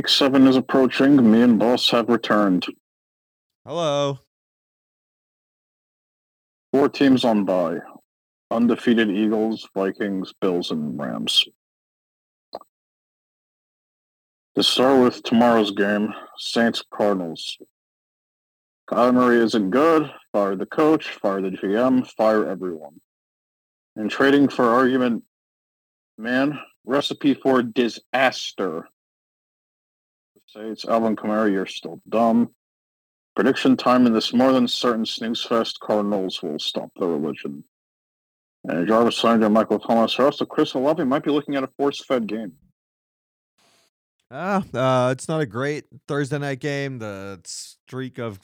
Week seven is approaching. Me and Boss have returned. Hello. Four teams on bye. Undefeated Eagles, Vikings, Bills, and Rams. To start with tomorrow's game, Saints Cardinals. Kyler Murray isn't good. Fire the coach, fire the GM, fire everyone. And trading for argument, man, recipe for disaster. Saints, Alvin Kamara, you're still dumb. Prediction time in this more than certain snooze fest, Cardinals will stop the religion. And Jarvis Sanders and Michael Thomas are also Chris Olave might be looking at a force fed game. Ah, uh, it's not a great Thursday night game. The streak of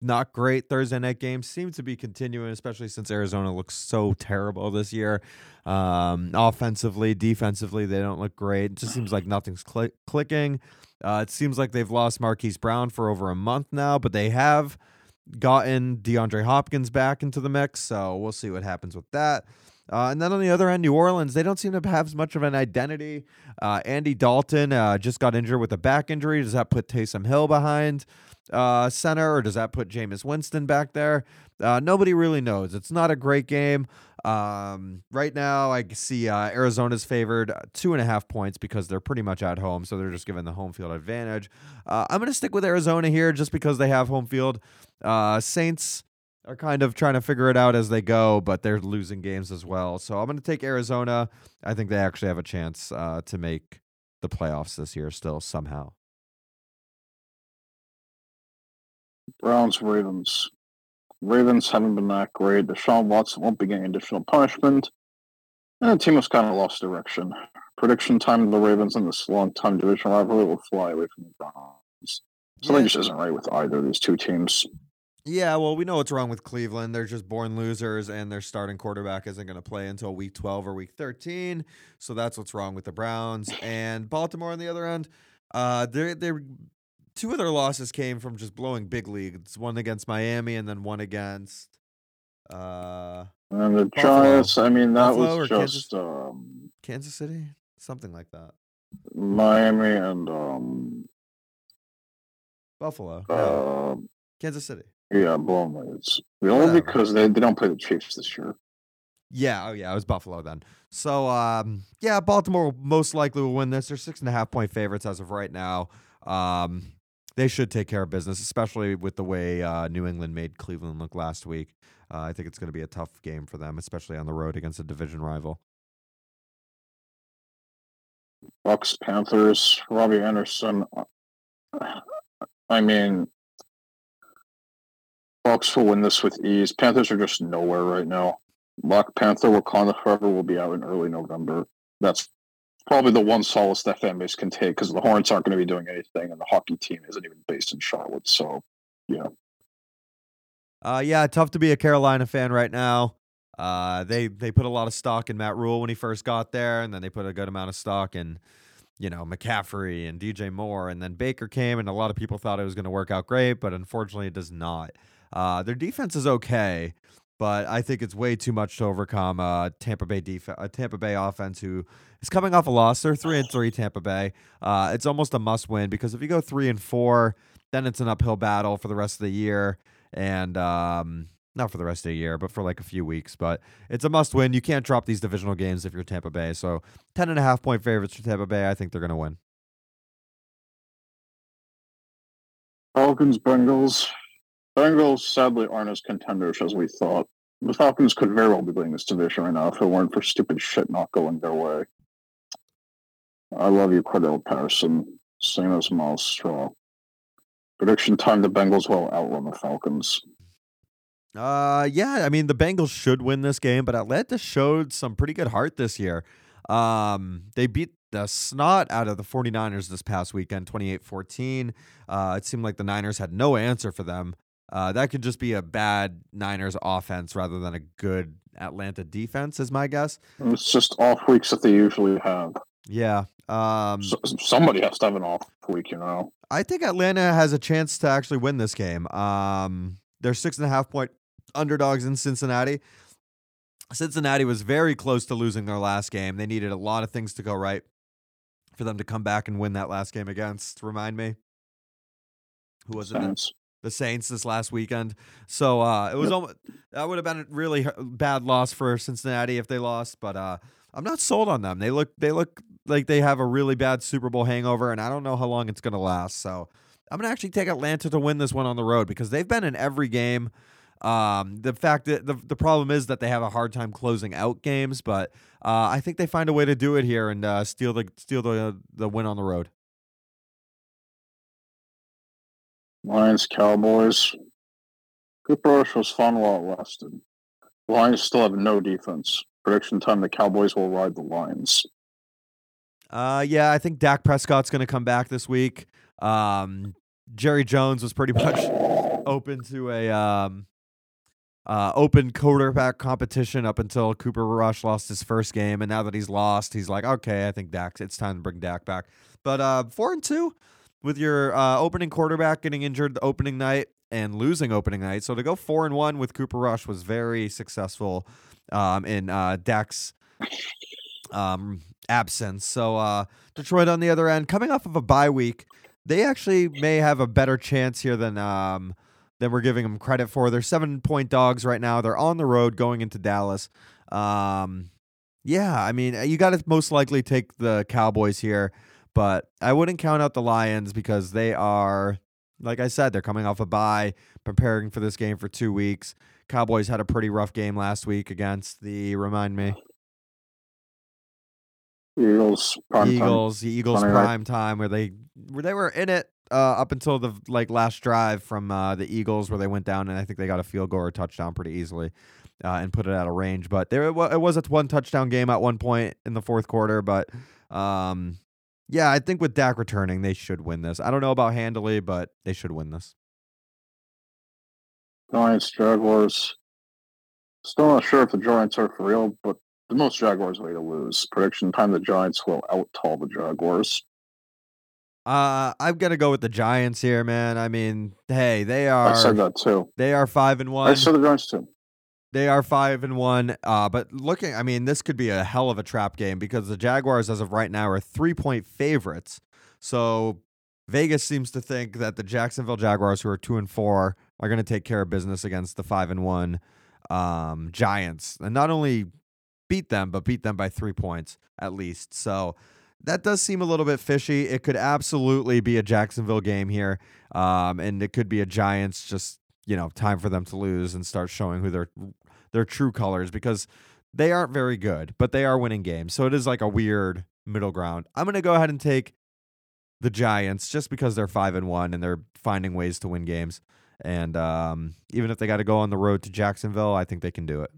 not great Thursday night games seems to be continuing, especially since Arizona looks so terrible this year. Um, offensively, defensively, they don't look great. It just seems like nothing's cl- clicking. Uh, it seems like they've lost Marquise Brown for over a month now, but they have gotten DeAndre Hopkins back into the mix. So we'll see what happens with that. Uh, and then on the other end, New Orleans, they don't seem to have as much of an identity. Uh, Andy Dalton uh, just got injured with a back injury. Does that put Taysom Hill behind uh, center, or does that put Jameis Winston back there? Uh, nobody really knows. It's not a great game. Um, right now, I see uh, Arizona's favored two and a half points because they're pretty much at home, so they're just given the home field advantage. I'm going to stick with Arizona here just because they have home field. Saints are kind of trying to figure it out as they go, but they're losing games as well. So I'm going to take Arizona. I think they actually have a chance uh, to make the playoffs this year still somehow. Browns, Ravens. Ravens haven't been that great. Deshaun Watson won't be getting additional punishment. And the team has kind of lost direction. Prediction time of the Ravens in this long time division rivalry will fly away from the Browns. Something yeah. just isn't right with either of these two teams. Yeah, well, we know what's wrong with Cleveland. They're just born losers, and their starting quarterback isn't going to play until week 12 or week 13. So that's what's wrong with the Browns. And Baltimore on the other end, uh, they're, they're, two of their losses came from just blowing big leagues one against Miami and then one against. Uh, and the Giants, I mean, that Buffalo was just. Kansas, um, Kansas City? Something like that. Miami and. um Buffalo. Uh, Kansas City. Yeah, blowing leads. Only because they, they don't play the Chiefs this year. Yeah, oh yeah, it was Buffalo then. So um, yeah, Baltimore most likely will win this. They're six and a half point favorites as of right now. Um, they should take care of business, especially with the way uh, New England made Cleveland look last week. Uh, I think it's going to be a tough game for them, especially on the road against a division rival. Bucks, Panthers, Robbie Anderson. I mean, Bucks will win this with ease. Panthers are just nowhere right now. Black Panther Wakanda Forever will be out in early November. That's probably the one solace that fan base can take because the Hornets aren't going to be doing anything, and the hockey team isn't even based in Charlotte. So, yeah. Uh, yeah, tough to be a Carolina fan right now. Uh, they they put a lot of stock in Matt Rhule when he first got there, and then they put a good amount of stock in, you know, McCaffrey and DJ Moore, and then Baker came, and a lot of people thought it was going to work out great, but unfortunately, it does not. Uh, their defense is okay, but I think it's way too much to overcome uh, Tampa Bay def- a Tampa Bay offense who is coming off a loss. They're three and three. Tampa Bay. Uh, it's almost a must win because if you go three and four, then it's an uphill battle for the rest of the year, and um, not for the rest of the year, but for like a few weeks. But it's a must win. You can't drop these divisional games if you're Tampa Bay. So ten and a half point favorites for Tampa Bay. I think they're going to win. Falcons, Bengals. Bengals sadly aren't as contenders as we thought. The Falcons could very well be winning this division right now if it weren't for stupid shit not going their way. I love you, Cordarrelle Patterson. Same as Myles Straw. Prediction time: the Bengals will outrun the Falcons. Uh, yeah. I mean, the Bengals should win this game, but Atlanta showed some pretty good heart this year. Um, they beat the snot out of the 49ers this past weekend, 28 14. Uh, it seemed like the Niners had no answer for them. Uh, that could just be a bad Niners offense rather than a good Atlanta defense, is my guess. It's just off weeks that they usually have. Yeah. Um, so, somebody has to have an off week, you know. I think Atlanta has a chance to actually win this game. Um, they're six and a half point underdogs in Cincinnati. Cincinnati was very close to losing their last game. They needed a lot of things to go right for them to come back and win that last game against. Remind me, who was it? The Saints this last weekend. So uh, it was Yep. almost that would have been a really bad loss for Cincinnati if they lost. But uh, I'm not sold on them. They look they look like they have a really bad Super Bowl hangover, and I don't know how long it's gonna last. So I'm gonna actually take Atlanta to win this one on the road because they've been in every game. Um, the fact that the the problem is that they have a hard time closing out games, but uh, I think they find a way to do it here and uh, steal the steal the the win on the road. Lions, Cowboys. Cooper Rush was fun while it lasted. Lions still have no defense. Prediction time: the Cowboys will ride the Lions. Uh, yeah, I think Dak Prescott's going to come back this week. Um, Jerry Jones was pretty much open to a um, uh, open quarterback competition up until Cooper Rush lost his first game, and now that he's lost, he's like, okay, I think Dak. It's time to bring Dak back. But uh, four and two with your uh, opening quarterback getting injured the opening night and losing opening night, so to go four and one with Cooper Rush was very successful um, in uh, Dak's um, absence. So uh, Detroit on the other end, coming off of a bye week, they actually may have a better chance here than um, than we're giving them credit for. They're seven point dogs right now. They're on the road going into Dallas. Um, yeah, I mean, you got to most likely take the Cowboys here, but I wouldn't count out the Lions because they are, like I said, they're coming off a bye, preparing for this game for two weeks. Cowboys had a pretty rough game last week against the remind me Eagles, prime. Eagles, the Eagles night. prime time where they where they were in it uh, up until the like last drive from uh, the Eagles where they went down and I think they got a field goal or touchdown pretty easily uh, and put it out of range. But there it wa- it was a one touchdown game at one point in the fourth quarter. But um, yeah, I think with Dak returning, they should win this. I don't know about handily, but they should win this. Giants, Jaguars. Still not sure if the Giants are for real, but the most Jaguars way to lose. Prediction time: the Giants will out tall the Jaguars. Uh, I'm gonna go with the Giants here, man. I mean, hey, they are. I said that too. they are five and one. I said the Giants too. They are five and one. Uh, but looking, I mean, this could be a hell of a trap game because the Jaguars, as of right now, are three point favorites. So Vegas seems to think that the Jacksonville Jaguars, who are two and four, are going to take care of business against the five and one um, Giants, and not only beat them, but beat them by three points at least. So that does seem a little bit fishy. It could absolutely be a Jacksonville game here, um, and it could be a Giants just you know time for them to lose and start showing who their their true colors because they aren't very good, but they are winning games. So it is like a weird middle ground. I'm gonna go ahead and take the Giants just because they're five and one and they're finding ways to win games. And um, even if they got to go on the road to Jacksonville, I think they can do it.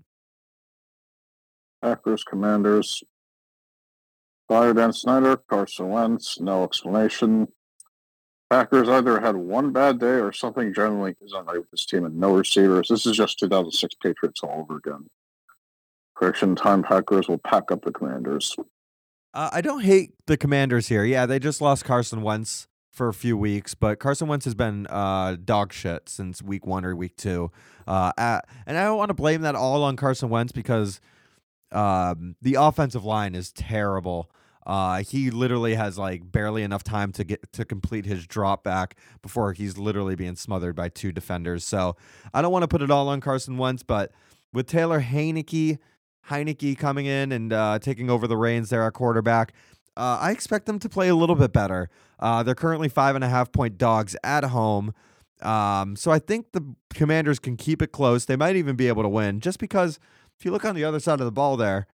Packers, Commanders. Fire Dan Snyder, Carson Wentz, no explanation. Packers either had one bad day or something generally isn't right with this team and no receivers. This is just 2006 Patriots all over again. Prediction time: Packers will pack up the Commanders. Uh, I don't hate the Commanders here. Yeah, they just lost Carson Wentz for a few weeks, but Carson Wentz has been uh, dog shit since week one or week two. Uh, at, and I don't want to blame that all on Carson Wentz because um, the offensive line is terrible. Uh, he literally has like barely enough time to get to complete his drop back before he's literally being smothered by two defenders. So I don't want to put it all on Carson Wentz, but with Taylor Heinicke, Heinicke coming in and uh, taking over the reins there at quarterback, uh, I expect them to play a little bit better. Uh, they're currently five and a half point dogs at home. Um, so I think the Commanders can keep it close. They might even be able to win just because if you look on the other side of the ball there,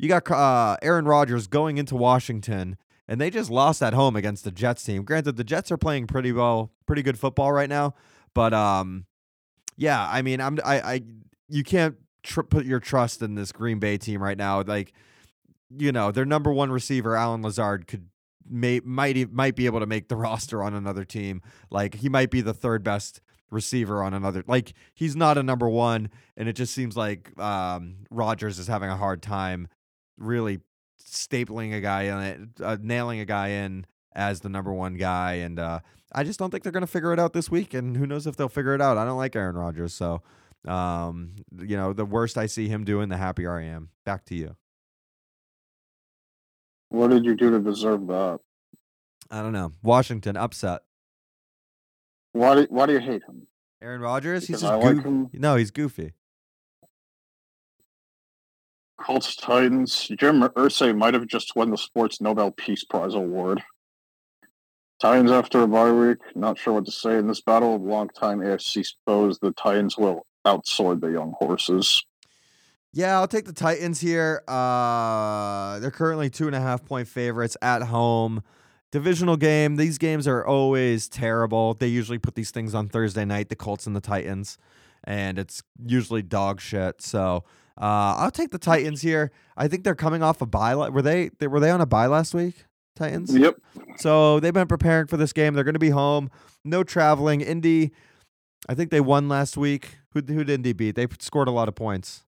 you got uh, Aaron Rodgers going into Washington, and they just lost at home against the Jets team. Granted, the Jets are playing pretty well, pretty good football right now, but um, yeah, I mean, I'm I, I you can't tr- put your trust in this Green Bay team right now. Like, you know, their number one receiver, Allen Lazard, could may might might be able to make the roster on another team. Like, he might be the third best receiver on another. Like, he's not a number one, and it just seems like um, Rodgers is having a hard time really stapling a guy in it, uh, nailing a guy in as the number one guy. And uh, I just don't think they're going to figure it out this week. And who knows if they'll figure it out? I don't like Aaron Rodgers. So, um, you know, the worst I see him doing, the happier I am. Back to you. What did you do to deserve that? I don't know. Washington upset. Why do Why do you hate him? Aaron Rodgers. He's just I like goof- him. No, he's goofy. Colts Titans. Jim Irsay might have just won the Sports Nobel Peace Prize award. Titans after a bye week. Not sure what to say in this battle of longtime AFC foes. The Titans will outsword the young horses. Yeah, I'll take the Titans here. Uh, they're currently two and a half point favorites at home. Divisional game. These games are always terrible. They usually put these things on Thursday night, the Colts and the Titans, and it's usually dog shit. So uh, I'll take the Titans here. I think they're coming off a bye. Were they, they were they on a bye last week? Titans. Yep. So they've been preparing for this game. They're going to be home. No traveling. Indy. I think they won last week. Who who did Indy beat? They scored a lot of points.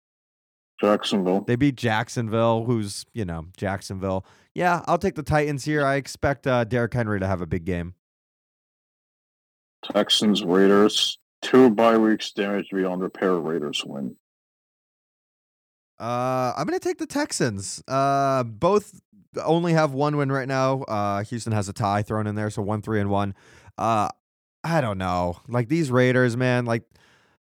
Jacksonville. They beat Jacksonville, who's, you know, Jacksonville. Yeah, I'll take the Titans here. I expect uh, Derrick Henry to have a big game. Texans Raiders. Two bye weeks damaged beyond repair. Raiders win. Uh, I'm going to take the Texans. Uh, both only have one win right now. Uh, Houston has a tie thrown in there, so one, three, and one. Uh, I don't know. Like these Raiders, man, like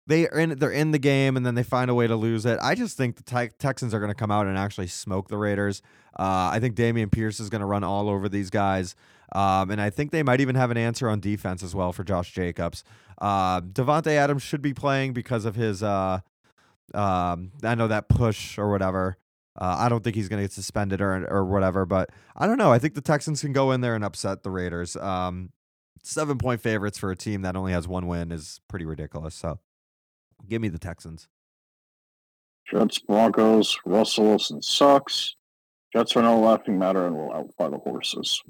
they are in they're in the game and then they find a way to lose it. I just think the Te- Texans are going to come out and actually smoke the Raiders. Uh, I think Dameon Pierce is going to run all over these guys. Um, and I think they might even have an answer on defense as well for Josh Jacobs. Uh, Davante Adams should be playing because of his uh, um, I know that push or whatever. Uh, I don't think he's going to get suspended or or whatever, but I don't know. I think the Texans can go in there and upset the Raiders. Um, seven point favorites for a team that only has one win is pretty ridiculous. So, give me the Texans. Jets Broncos. Russell Wilson sucks. Jets are no laughing matter and will outfly the horses.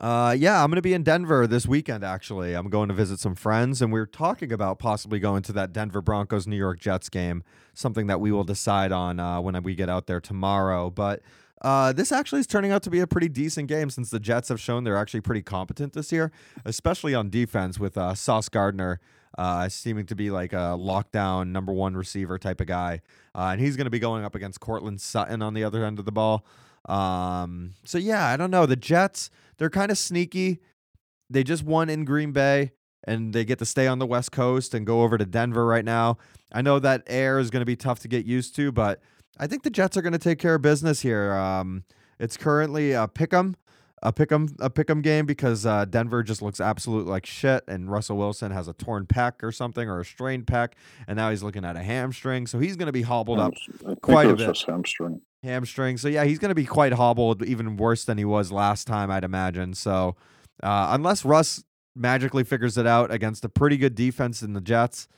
Uh, yeah, I'm going to be in Denver this weekend. Actually, I'm going to visit some friends, and we're talking about possibly going to that Denver Broncos New York Jets game. Something that we will decide on uh, when we get out there tomorrow. But uh, this actually is turning out to be a pretty decent game since the Jets have shown they're actually pretty competent this year, especially on defense with uh, Sauce Gardner uh, seeming to be like a lockdown number one receiver type of guy. Uh, and he's going to be going up against Courtland Sutton on the other end of the ball. Um, so yeah, I don't know. The Jets, they're kind of sneaky. They just won in Green Bay and they get to stay on the West Coast and go over to Denver right now. I know that air is going to be tough to get used to, but I think the Jets are going to take care of business here. Um, it's currently a pick'em, a pick'em, a pick'em game because uh, Denver just looks absolute like shit, and Russell Wilson has a torn pec or something or a strained pec, and now he's looking at a hamstring, so he's going to be hobbled up quite a bit. hamstring. Hamstring. So yeah, he's going to be quite hobbled, even worse than he was last time, I'd imagine. So uh, unless Russ magically figures it out against a pretty good defense in the Jets,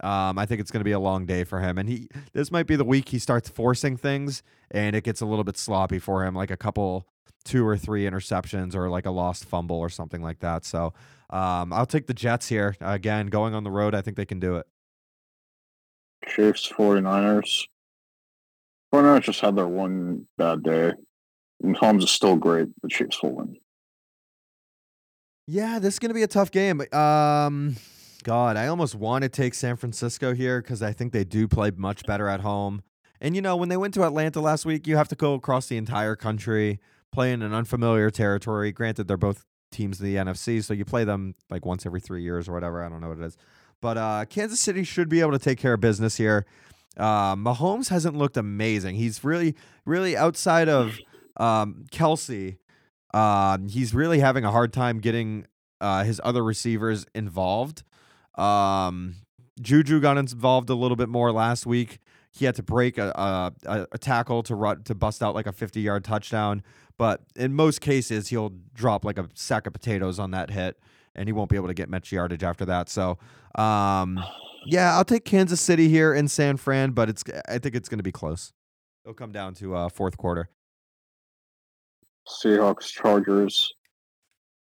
um, I think it's going to be a long day for him. And he this might be the week he starts forcing things, and it gets a little bit sloppy for him, like a couple, two or three interceptions, or like a lost fumble or something like that. So um, I'll take the Jets here again, going on the road. I think they can do it. Chiefs 49ers. 49ers just had their one bad day. Mahomes is still great. The Chiefs will win. Yeah, this is going to be a tough game. Um, God, I almost want to take San Francisco here because I think they do play much better at home. And you know, when they went to Atlanta last week, you have to go across the entire country, play in an unfamiliar territory. Granted, they're both teams in the NFC, so you play them like once every three years or whatever. I don't know what it is, but uh, Kansas City should be able to take care of business here. Uh, Mahomes hasn't looked amazing. He's really, really outside of um, Kelce. Um, he's really having a hard time getting uh, his other receivers involved. Um, Juju got involved a little bit more last week. He had to break a, a, a- tackle to to bust out like a 50 yard touchdown. But in most cases, he'll drop like a sack of potatoes on that hit, and he won't be able to get much yardage after that. So, um, yeah, I'll take Kansas City here in San Fran, but it's I think it's going to be close. It'll come down to uh, fourth quarter. Seahawks Chargers.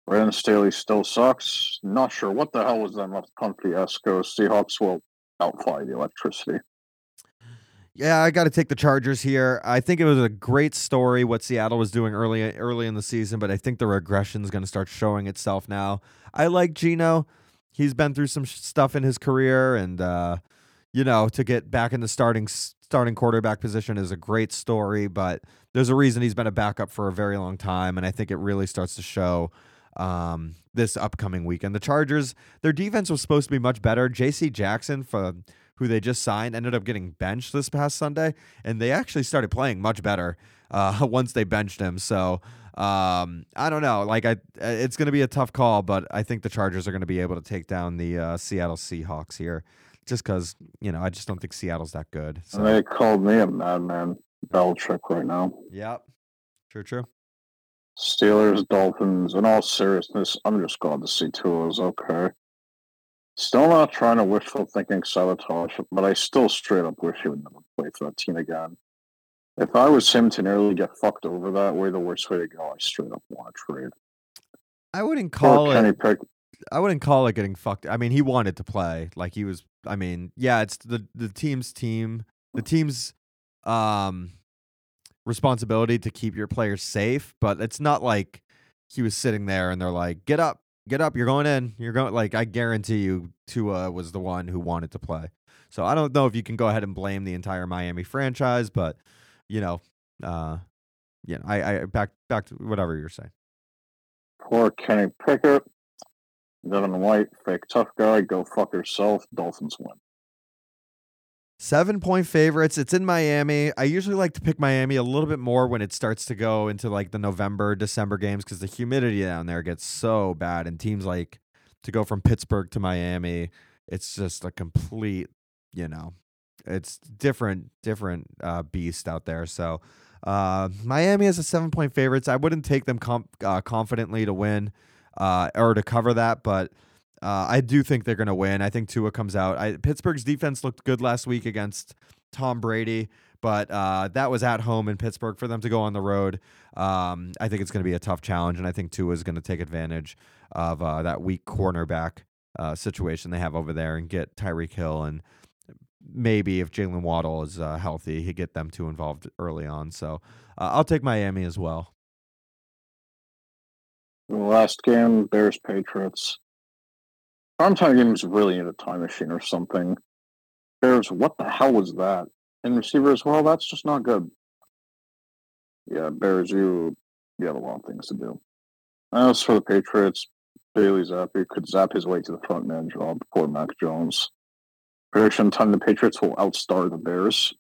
Brandon Staley still sucks. Not sure what the hell was that left country Esco. Seahawks will outfly the electricity. Yeah, I got to take the Chargers here. I think it was a great story what Seattle was doing early early in the season, but I think the regression is going to start showing itself now. I like Gino. He's been through some stuff in his career, and uh, you know, to get back in the starting starting quarterback position is a great story, but there's a reason he's been a backup for a very long time, and I think it really starts to show um, this upcoming weekend. The Chargers, their defense was supposed to be much better. J.C. Jackson, for who they just signed, ended up getting benched this past Sunday, and they actually started playing much better uh, once they benched him. So um, I don't know. Like I, it's going to be a tough call, but I think the Chargers are going to be able to take down the uh, Seattle Seahawks here, just because you know I just don't think Seattle's that good. So. They called me a madman, Belichick, right now. Yep, true, true. Steelers, Dolphins. In all seriousness, I'm just glad to see Tua's okay. Still not trying to wishful thinking sabotage, but I still straight up wish he would never play for that team again. If I was him to nearly get fucked over that way, the worst way to go, I straight up want to trade. I wouldn't call it. Pick, I wouldn't call it getting fucked. I mean, he wanted to play. Like he was. I mean, yeah, it's the the team's team. The team's um responsibility to keep your players safe, but it's not like he was sitting there and they're like, "Get up, get up, you're going in, you're going." Like I guarantee you, Tua was the one who wanted to play. So I don't know if you can go ahead and blame the entire Miami franchise, but you know, uh, yeah, I, I back back to whatever you're saying. Poor Kenny Pickett, Devin White, fake tough guy, go fuck yourself. Dolphins win. Seven point favorites. It's in Miami. I usually like to pick Miami a little bit more when it starts to go into like the November, December games because the humidity down there gets so bad. And teams like to go from Pittsburgh to Miami, it's just a complete, you know, it's different, different uh, beast out there. So uh, Miami is a seven point favorites. I wouldn't take them uh, confidently to win uh, or to cover that, but uh, I do think they're going to win. I think Tua comes out. I, Pittsburgh's defense looked good last week against Tom Brady, but uh, that was at home in Pittsburgh. For them to go on the road, um, I think it's going to be a tough challenge, and I think Tua is going to take advantage of that weak cornerback situation they have over there and get Tyreek Hill and maybe if Jaylen Waddle is uh, healthy, he get them two involved early on. So uh, I'll take Miami as well. Last game, Bears Patriots. Primetime games really need a time machine or something. Bears, what the hell was that? And receivers, well, that's just not good. Yeah, Bears, you you have a lot of things to do. As for the Patriots, Bailey Zappe could zap his way to the front man job. Poor Mac Jones. Prediction time the Patriots will outstar the Bears.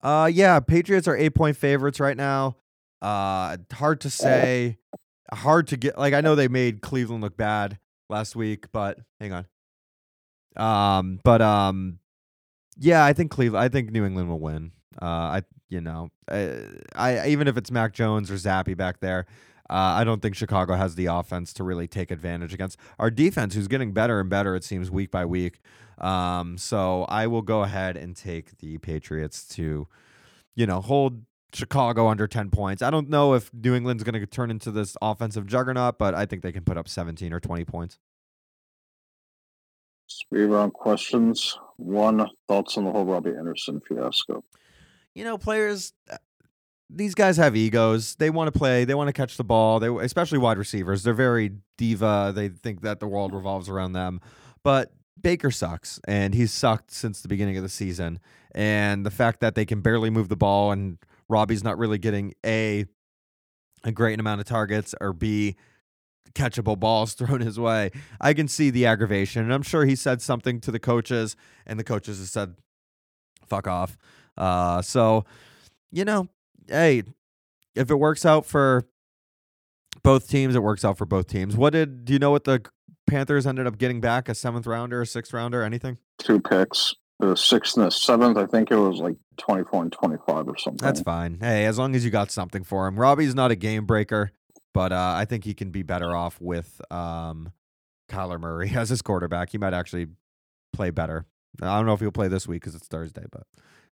Uh yeah, Patriots are eight point favorites right now. Uh hard to say. Hard to get like I know they made Cleveland look bad last week, but hang on. Um but um yeah, I think Cleveland I think New England will win. Uh I you know, I, I even if it's Mac Jones or Zappe back there, uh, I don't think Chicago has the offense to really take advantage against our defense, who's getting better and better, it seems, week by week. Um, so I will go ahead and take the Patriots to, you know, hold Chicago under 10 points. I don't know if New England's going to turn into this offensive juggernaut, but I think they can put up 17 or 20 points. Speed round questions. One, thoughts on the whole Robbie Anderson fiasco? You know, players, these guys have egos. They want to play. They want to catch the ball. They especially wide receivers. They're very diva. They think that the world revolves around them. But Baker sucks, and he's sucked since the beginning of the season. And the fact that they can barely move the ball, and Robbie's not really getting a a great amount of targets, or b catchable balls thrown his way. I can see the aggravation, and I'm sure he said something to the coaches, and the coaches have said, "Fuck off." Uh, so you know, hey, if it works out for both teams, it works out for both teams. What did do you know what the Panthers ended up getting back? A seventh rounder, a sixth rounder, anything? Two picks. The sixth and the seventh, I think it was like twenty four and twenty five or something. That's fine. Hey, as long as you got something for him. Robbie's not a game breaker, but uh, I think he can be better off with um, Kyler Murray as his quarterback. He might actually play better. I don't know if he'll play this week because it's Thursday, but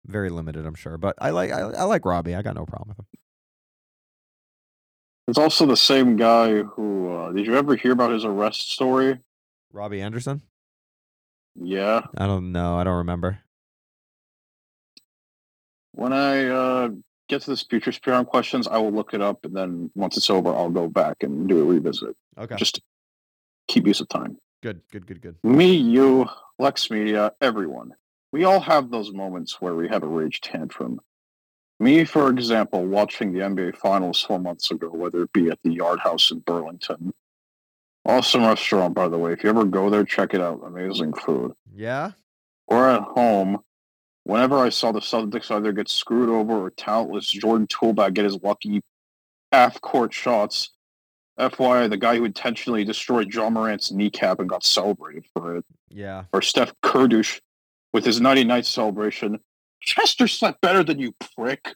very limited, I'm sure. But I like I, I like Robbie. I got no problem with him. It's also the same guy who. Uh, did you ever hear about his arrest story? Robbie Anderson. Yeah. I don't know. I don't remember. When I uh, get to the future spirit questions, I will look it up, and then once it's over, I'll go back and do a revisit. Okay. Just keep use of time. Good. Good. Good. Good. Me, you, Lex Media, everyone we all have those moments where we have a rage tantrum. Me, for example, watching the NBA Finals four months ago, whether it be at the Yard House in Burlington, awesome restaurant, by the way. If you ever go there, check it out. Amazing food. Yeah. Or at home, whenever I saw the Celtics either get screwed over or talentless Jordan Toolbag get his lucky half court shots, FYI, the guy who intentionally destroyed Ja Morant's kneecap and got celebrated for it, Yeah. or Steph Kurdish with his 99 celebration. Chester slept better than you, prick.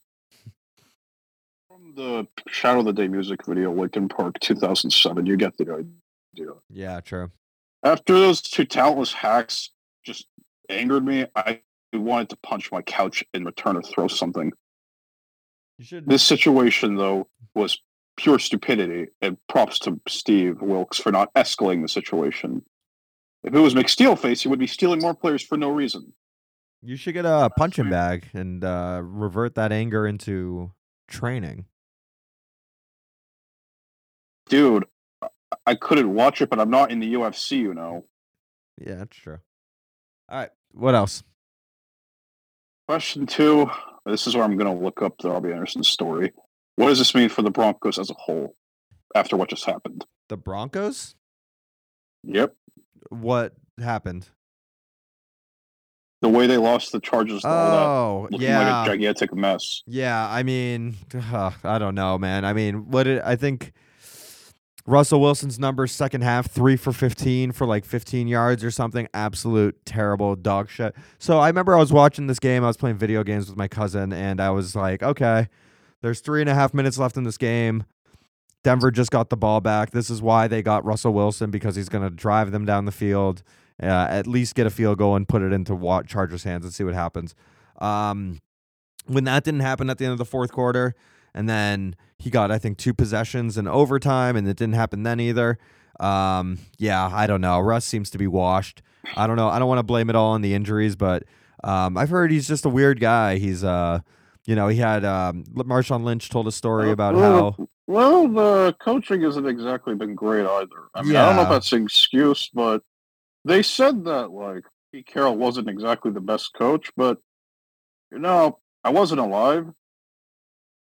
From the Shadow of the Day music video, Linkin Park 2007, you get the idea. Yeah. True. After those two talentless hacks just angered me, I wanted to punch my couch in return or throw something. This situation, though, was pure stupidity, and props to Steve Wilks for not escalating the situation. If it was McSteel face, he would be stealing more players for no reason. You should get a punching bag and uh, revert that anger into training. Dude, I- I couldn't watch it, but I'm not in the UFC, you know. Yeah, that's true. All right. What else? Question two. This is where I'm going to look up the Robbie Anderson story. What does this mean for the Broncos as a whole after what just happened? The Broncos? Yep. What happened? The way they lost the Chargers and all that. Oh, Looking yeah. like a gigantic mess. Yeah, I mean, I don't know, man. I mean, what did I think? Russell Wilson's numbers second half three for fifteen for like fifteen yards or something. Absolute terrible dog shit. So I remember I was watching this game. I was playing video games with my cousin, and I was like, okay, there's three and a half minutes left in this game. Denver just got the ball back. This is why they got Russell Wilson because he's going to drive them down the field, uh, at least get a field goal and put it into Wa- Chargers' hands and see what happens. Um, when that didn't happen at the end of the fourth quarter, and then he got I think two possessions in overtime, and it didn't happen then either. Um, yeah, I don't know. Russ seems to be washed. I don't know. I don't want to blame it all on the injuries, but um, I've heard he's just a weird guy. He's uh, you know, he had um, Marshawn Lynch told a story Uh, about how Well, the coaching hasn't exactly been great either. I mean, I don't know if that's an excuse, but they said that like Pete Carroll wasn't exactly the best coach, but you know, I wasn't alive.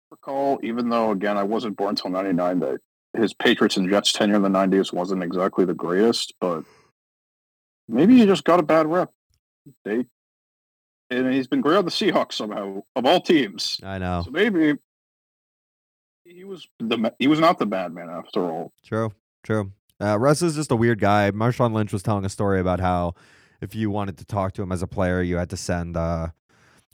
Recall, even though again I wasn't born until '99, that his Patriots and Jets tenure in the '90s wasn't exactly the greatest, but maybe he just got a bad rep. They and he's been great on the Seahawks somehow of all teams. I know. So maybe was the he was not the bad man after all. True, true. Uh, Russ is just a weird guy. Marshawn Lynch was telling a story about how if you wanted to talk to him as a player, you had to send, uh,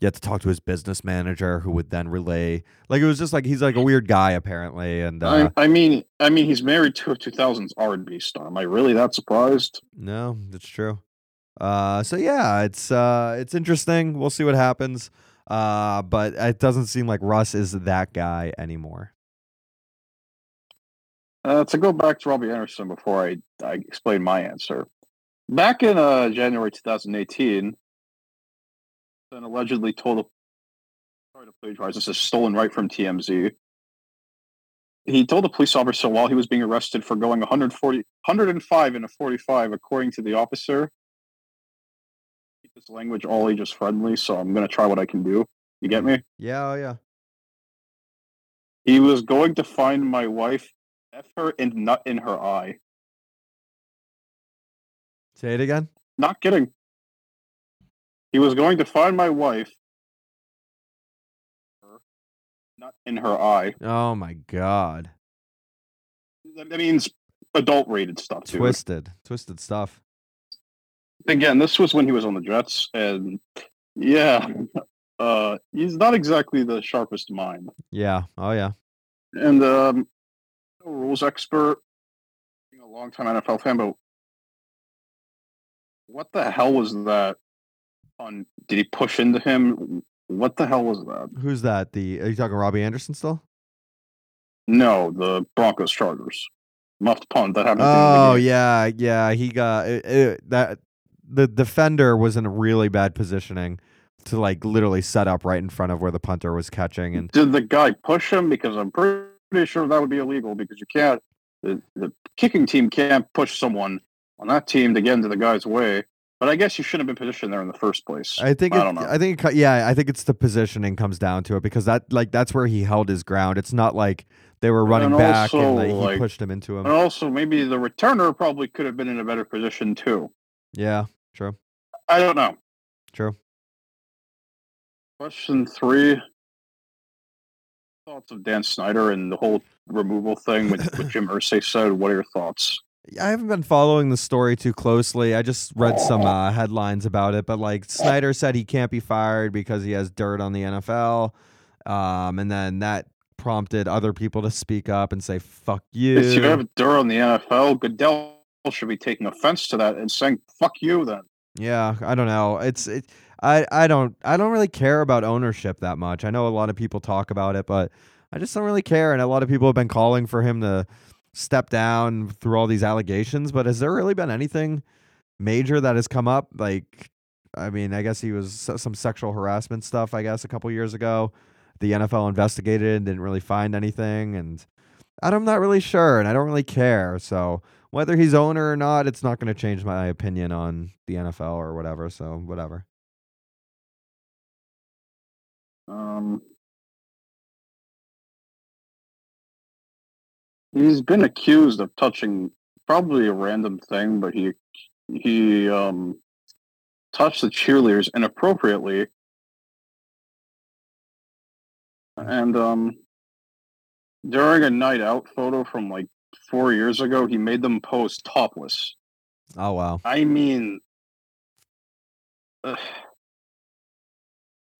you had to talk to his business manager, who would then relay. Like it was just like he's like a weird guy apparently, and uh, I, I mean, I mean, he's married to a 2000s R&B star. Am I really that surprised? no, that's true. Uh, so yeah, it's uh, it's interesting. We'll see what happens. Uh, but it doesn't seem like Russ is that guy anymore. Uh, to go back to Robbie Anderson before I, I explain my answer. Back in uh, January 2018, then allegedly told a sorry to plagiarize. This is stolen right from TMZ. He told a police officer while he was being arrested for going 140, 105 in a 45, according to the officer. Keep this language all ages friendly, so I'm going to try what I can do. You get me? Yeah, oh yeah. He was going to find my wife, F her and nut in her eye. Say it again. Not kidding. He was going to find my wife, nut in her eye. Oh my god, That means adult rated stuff too. twisted, twisted stuff. Again, this was when he was on the Jets, and yeah, uh, he's not exactly the sharpest mind. Yeah, oh yeah. And um, rules expert, being a longtime NFL fan, but what the hell was that? On did he push into him? What the hell was that? Who's that? The are you talking Robbie Anderson still? No, the Broncos Chargers muffed punt that happened. at the end Oh of the oh, game. yeah, yeah. He got it, it, that. The defender was in a really bad positioning to like literally set up right in front of where the punter was catching, and Did the guy push him? Because I'm pretty sure that would be illegal. Because you can't. The, the kicking team can't push someone on that team to get into the guy's way. But I guess you shouldn't have been positioned there in the first place. I think I don't know. I think it, yeah, I think it's the positioning comes down to it because that like that's where he held his ground. It's not like they were running And back and also, like, he like- pushed him into him. and also, maybe the returner probably could have been in a better position too. Yeah, true, I don't know. true. Question three. Thoughts of Dan Snyder and the whole removal thing with what Jim Irsay said. What are your thoughts? I haven't been following the story too closely. I just read some uh, headlines about it, but like Snyder said he can't be fired because he has dirt on the NFL, um, and then that prompted other people to speak up and say "fuck you." If you have dirt on the NFL, Goodell should be taking offense to that and saying "fuck you." Then Yeah, I don't know. It's it. I I don't I don't really care about ownership that much. I know a lot of people talk about it, but I just don't really care. And a lot of people have been calling for him to step down through all these allegations. But has there really been anything major that has come up? Like, I mean, I guess he was some sexual harassment stuff. I guess a couple years ago, the NFL investigated and didn't really find anything. And I'm not really sure, and I don't really care. So whether he's owner or not, it's not going to change my opinion on the NFL or whatever. So whatever. Um, he's been accused of touching probably a random thing, but he he um touched the cheerleaders inappropriately, and um during a night out photo from like four years ago, he made them pose topless. Oh wow. I mean. ugh.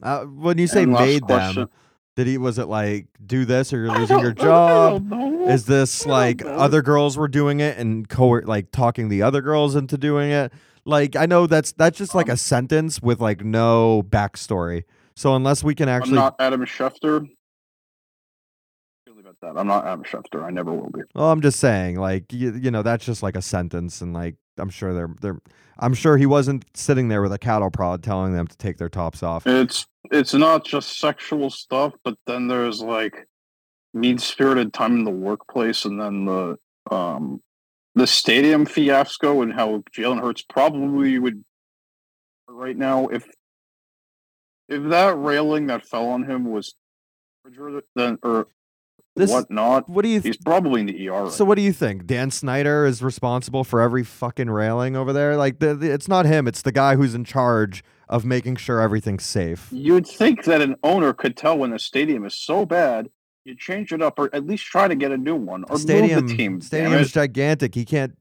Uh, when you say made question. them, did he? Was it like do this or you're losing your job? Is this like other girls were doing it and co like talking the other girls into doing it? Like I know that's that's just like Um, a sentence with like no backstory. So unless we can actually, I'm not Adam Schefter. About that. I'm not Adam Schefter. I never will be. Well, I'm just saying, like you, you know, that's just like a sentence, and like I'm sure they're they're, I'm sure he wasn't sitting there with a cattle prod telling them to take their tops off. It's it's not just sexual stuff, but then there's like mean spirited time in the workplace, and then the um the stadium fiasco, and how Jalen Hurts probably would right now if if that railing that fell on him was then or This- whatnot, What do you? he's probably in the ER. right so what do you think? Dan Snyder is responsible for every fucking railing over there. Like the, the- it's not him; it's the guy who's in charge of making sure everything's safe. You'd think that an owner could tell when the stadium is so bad, you change it up, or at least try to get a new one, or stadium, move the team. damn stadium's it. gigantic. He can't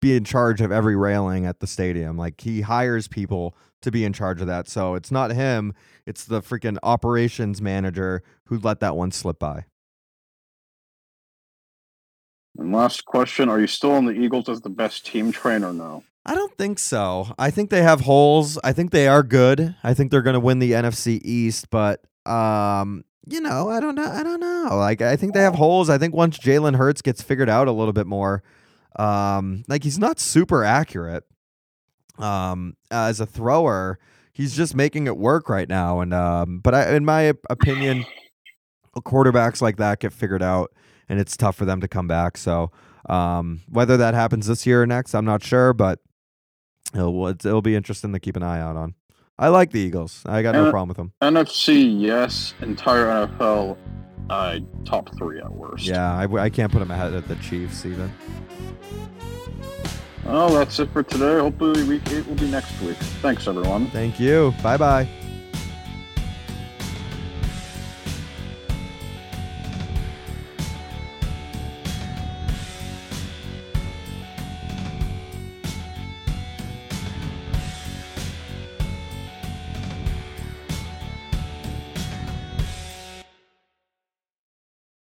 be in charge of every railing at the stadium. Like he hires people to be in charge of that. So it's not him; it's the freaking operations manager who let that one slip by. And last question: Are you still on the Eagles as the best team trainer now? I don't think so. I think they have holes. I think they are good. I think they're going to win the NFC East, but um, you know, I don't know. I don't know. Like I think they have holes. I think once Jalen Hurts gets figured out a little bit more, um, like he's not super accurate. Um, as a thrower, he's just making it work right now. And um, but I, in my opinion, quarterbacks like that get figured out, and it's tough for them to come back. So um, whether that happens this year or next, I'm not sure, but it'll it'll be interesting to keep an eye out on. I like the Eagles. I got no Uh, problem with them. NFC, yes. Entire NFL, uh, top three at worst. Yeah, I, I can't put them ahead of the Chiefs even. Well, that's it for today. Hopefully, week eight will be next week. Thanks, everyone. Thank you. Bye bye.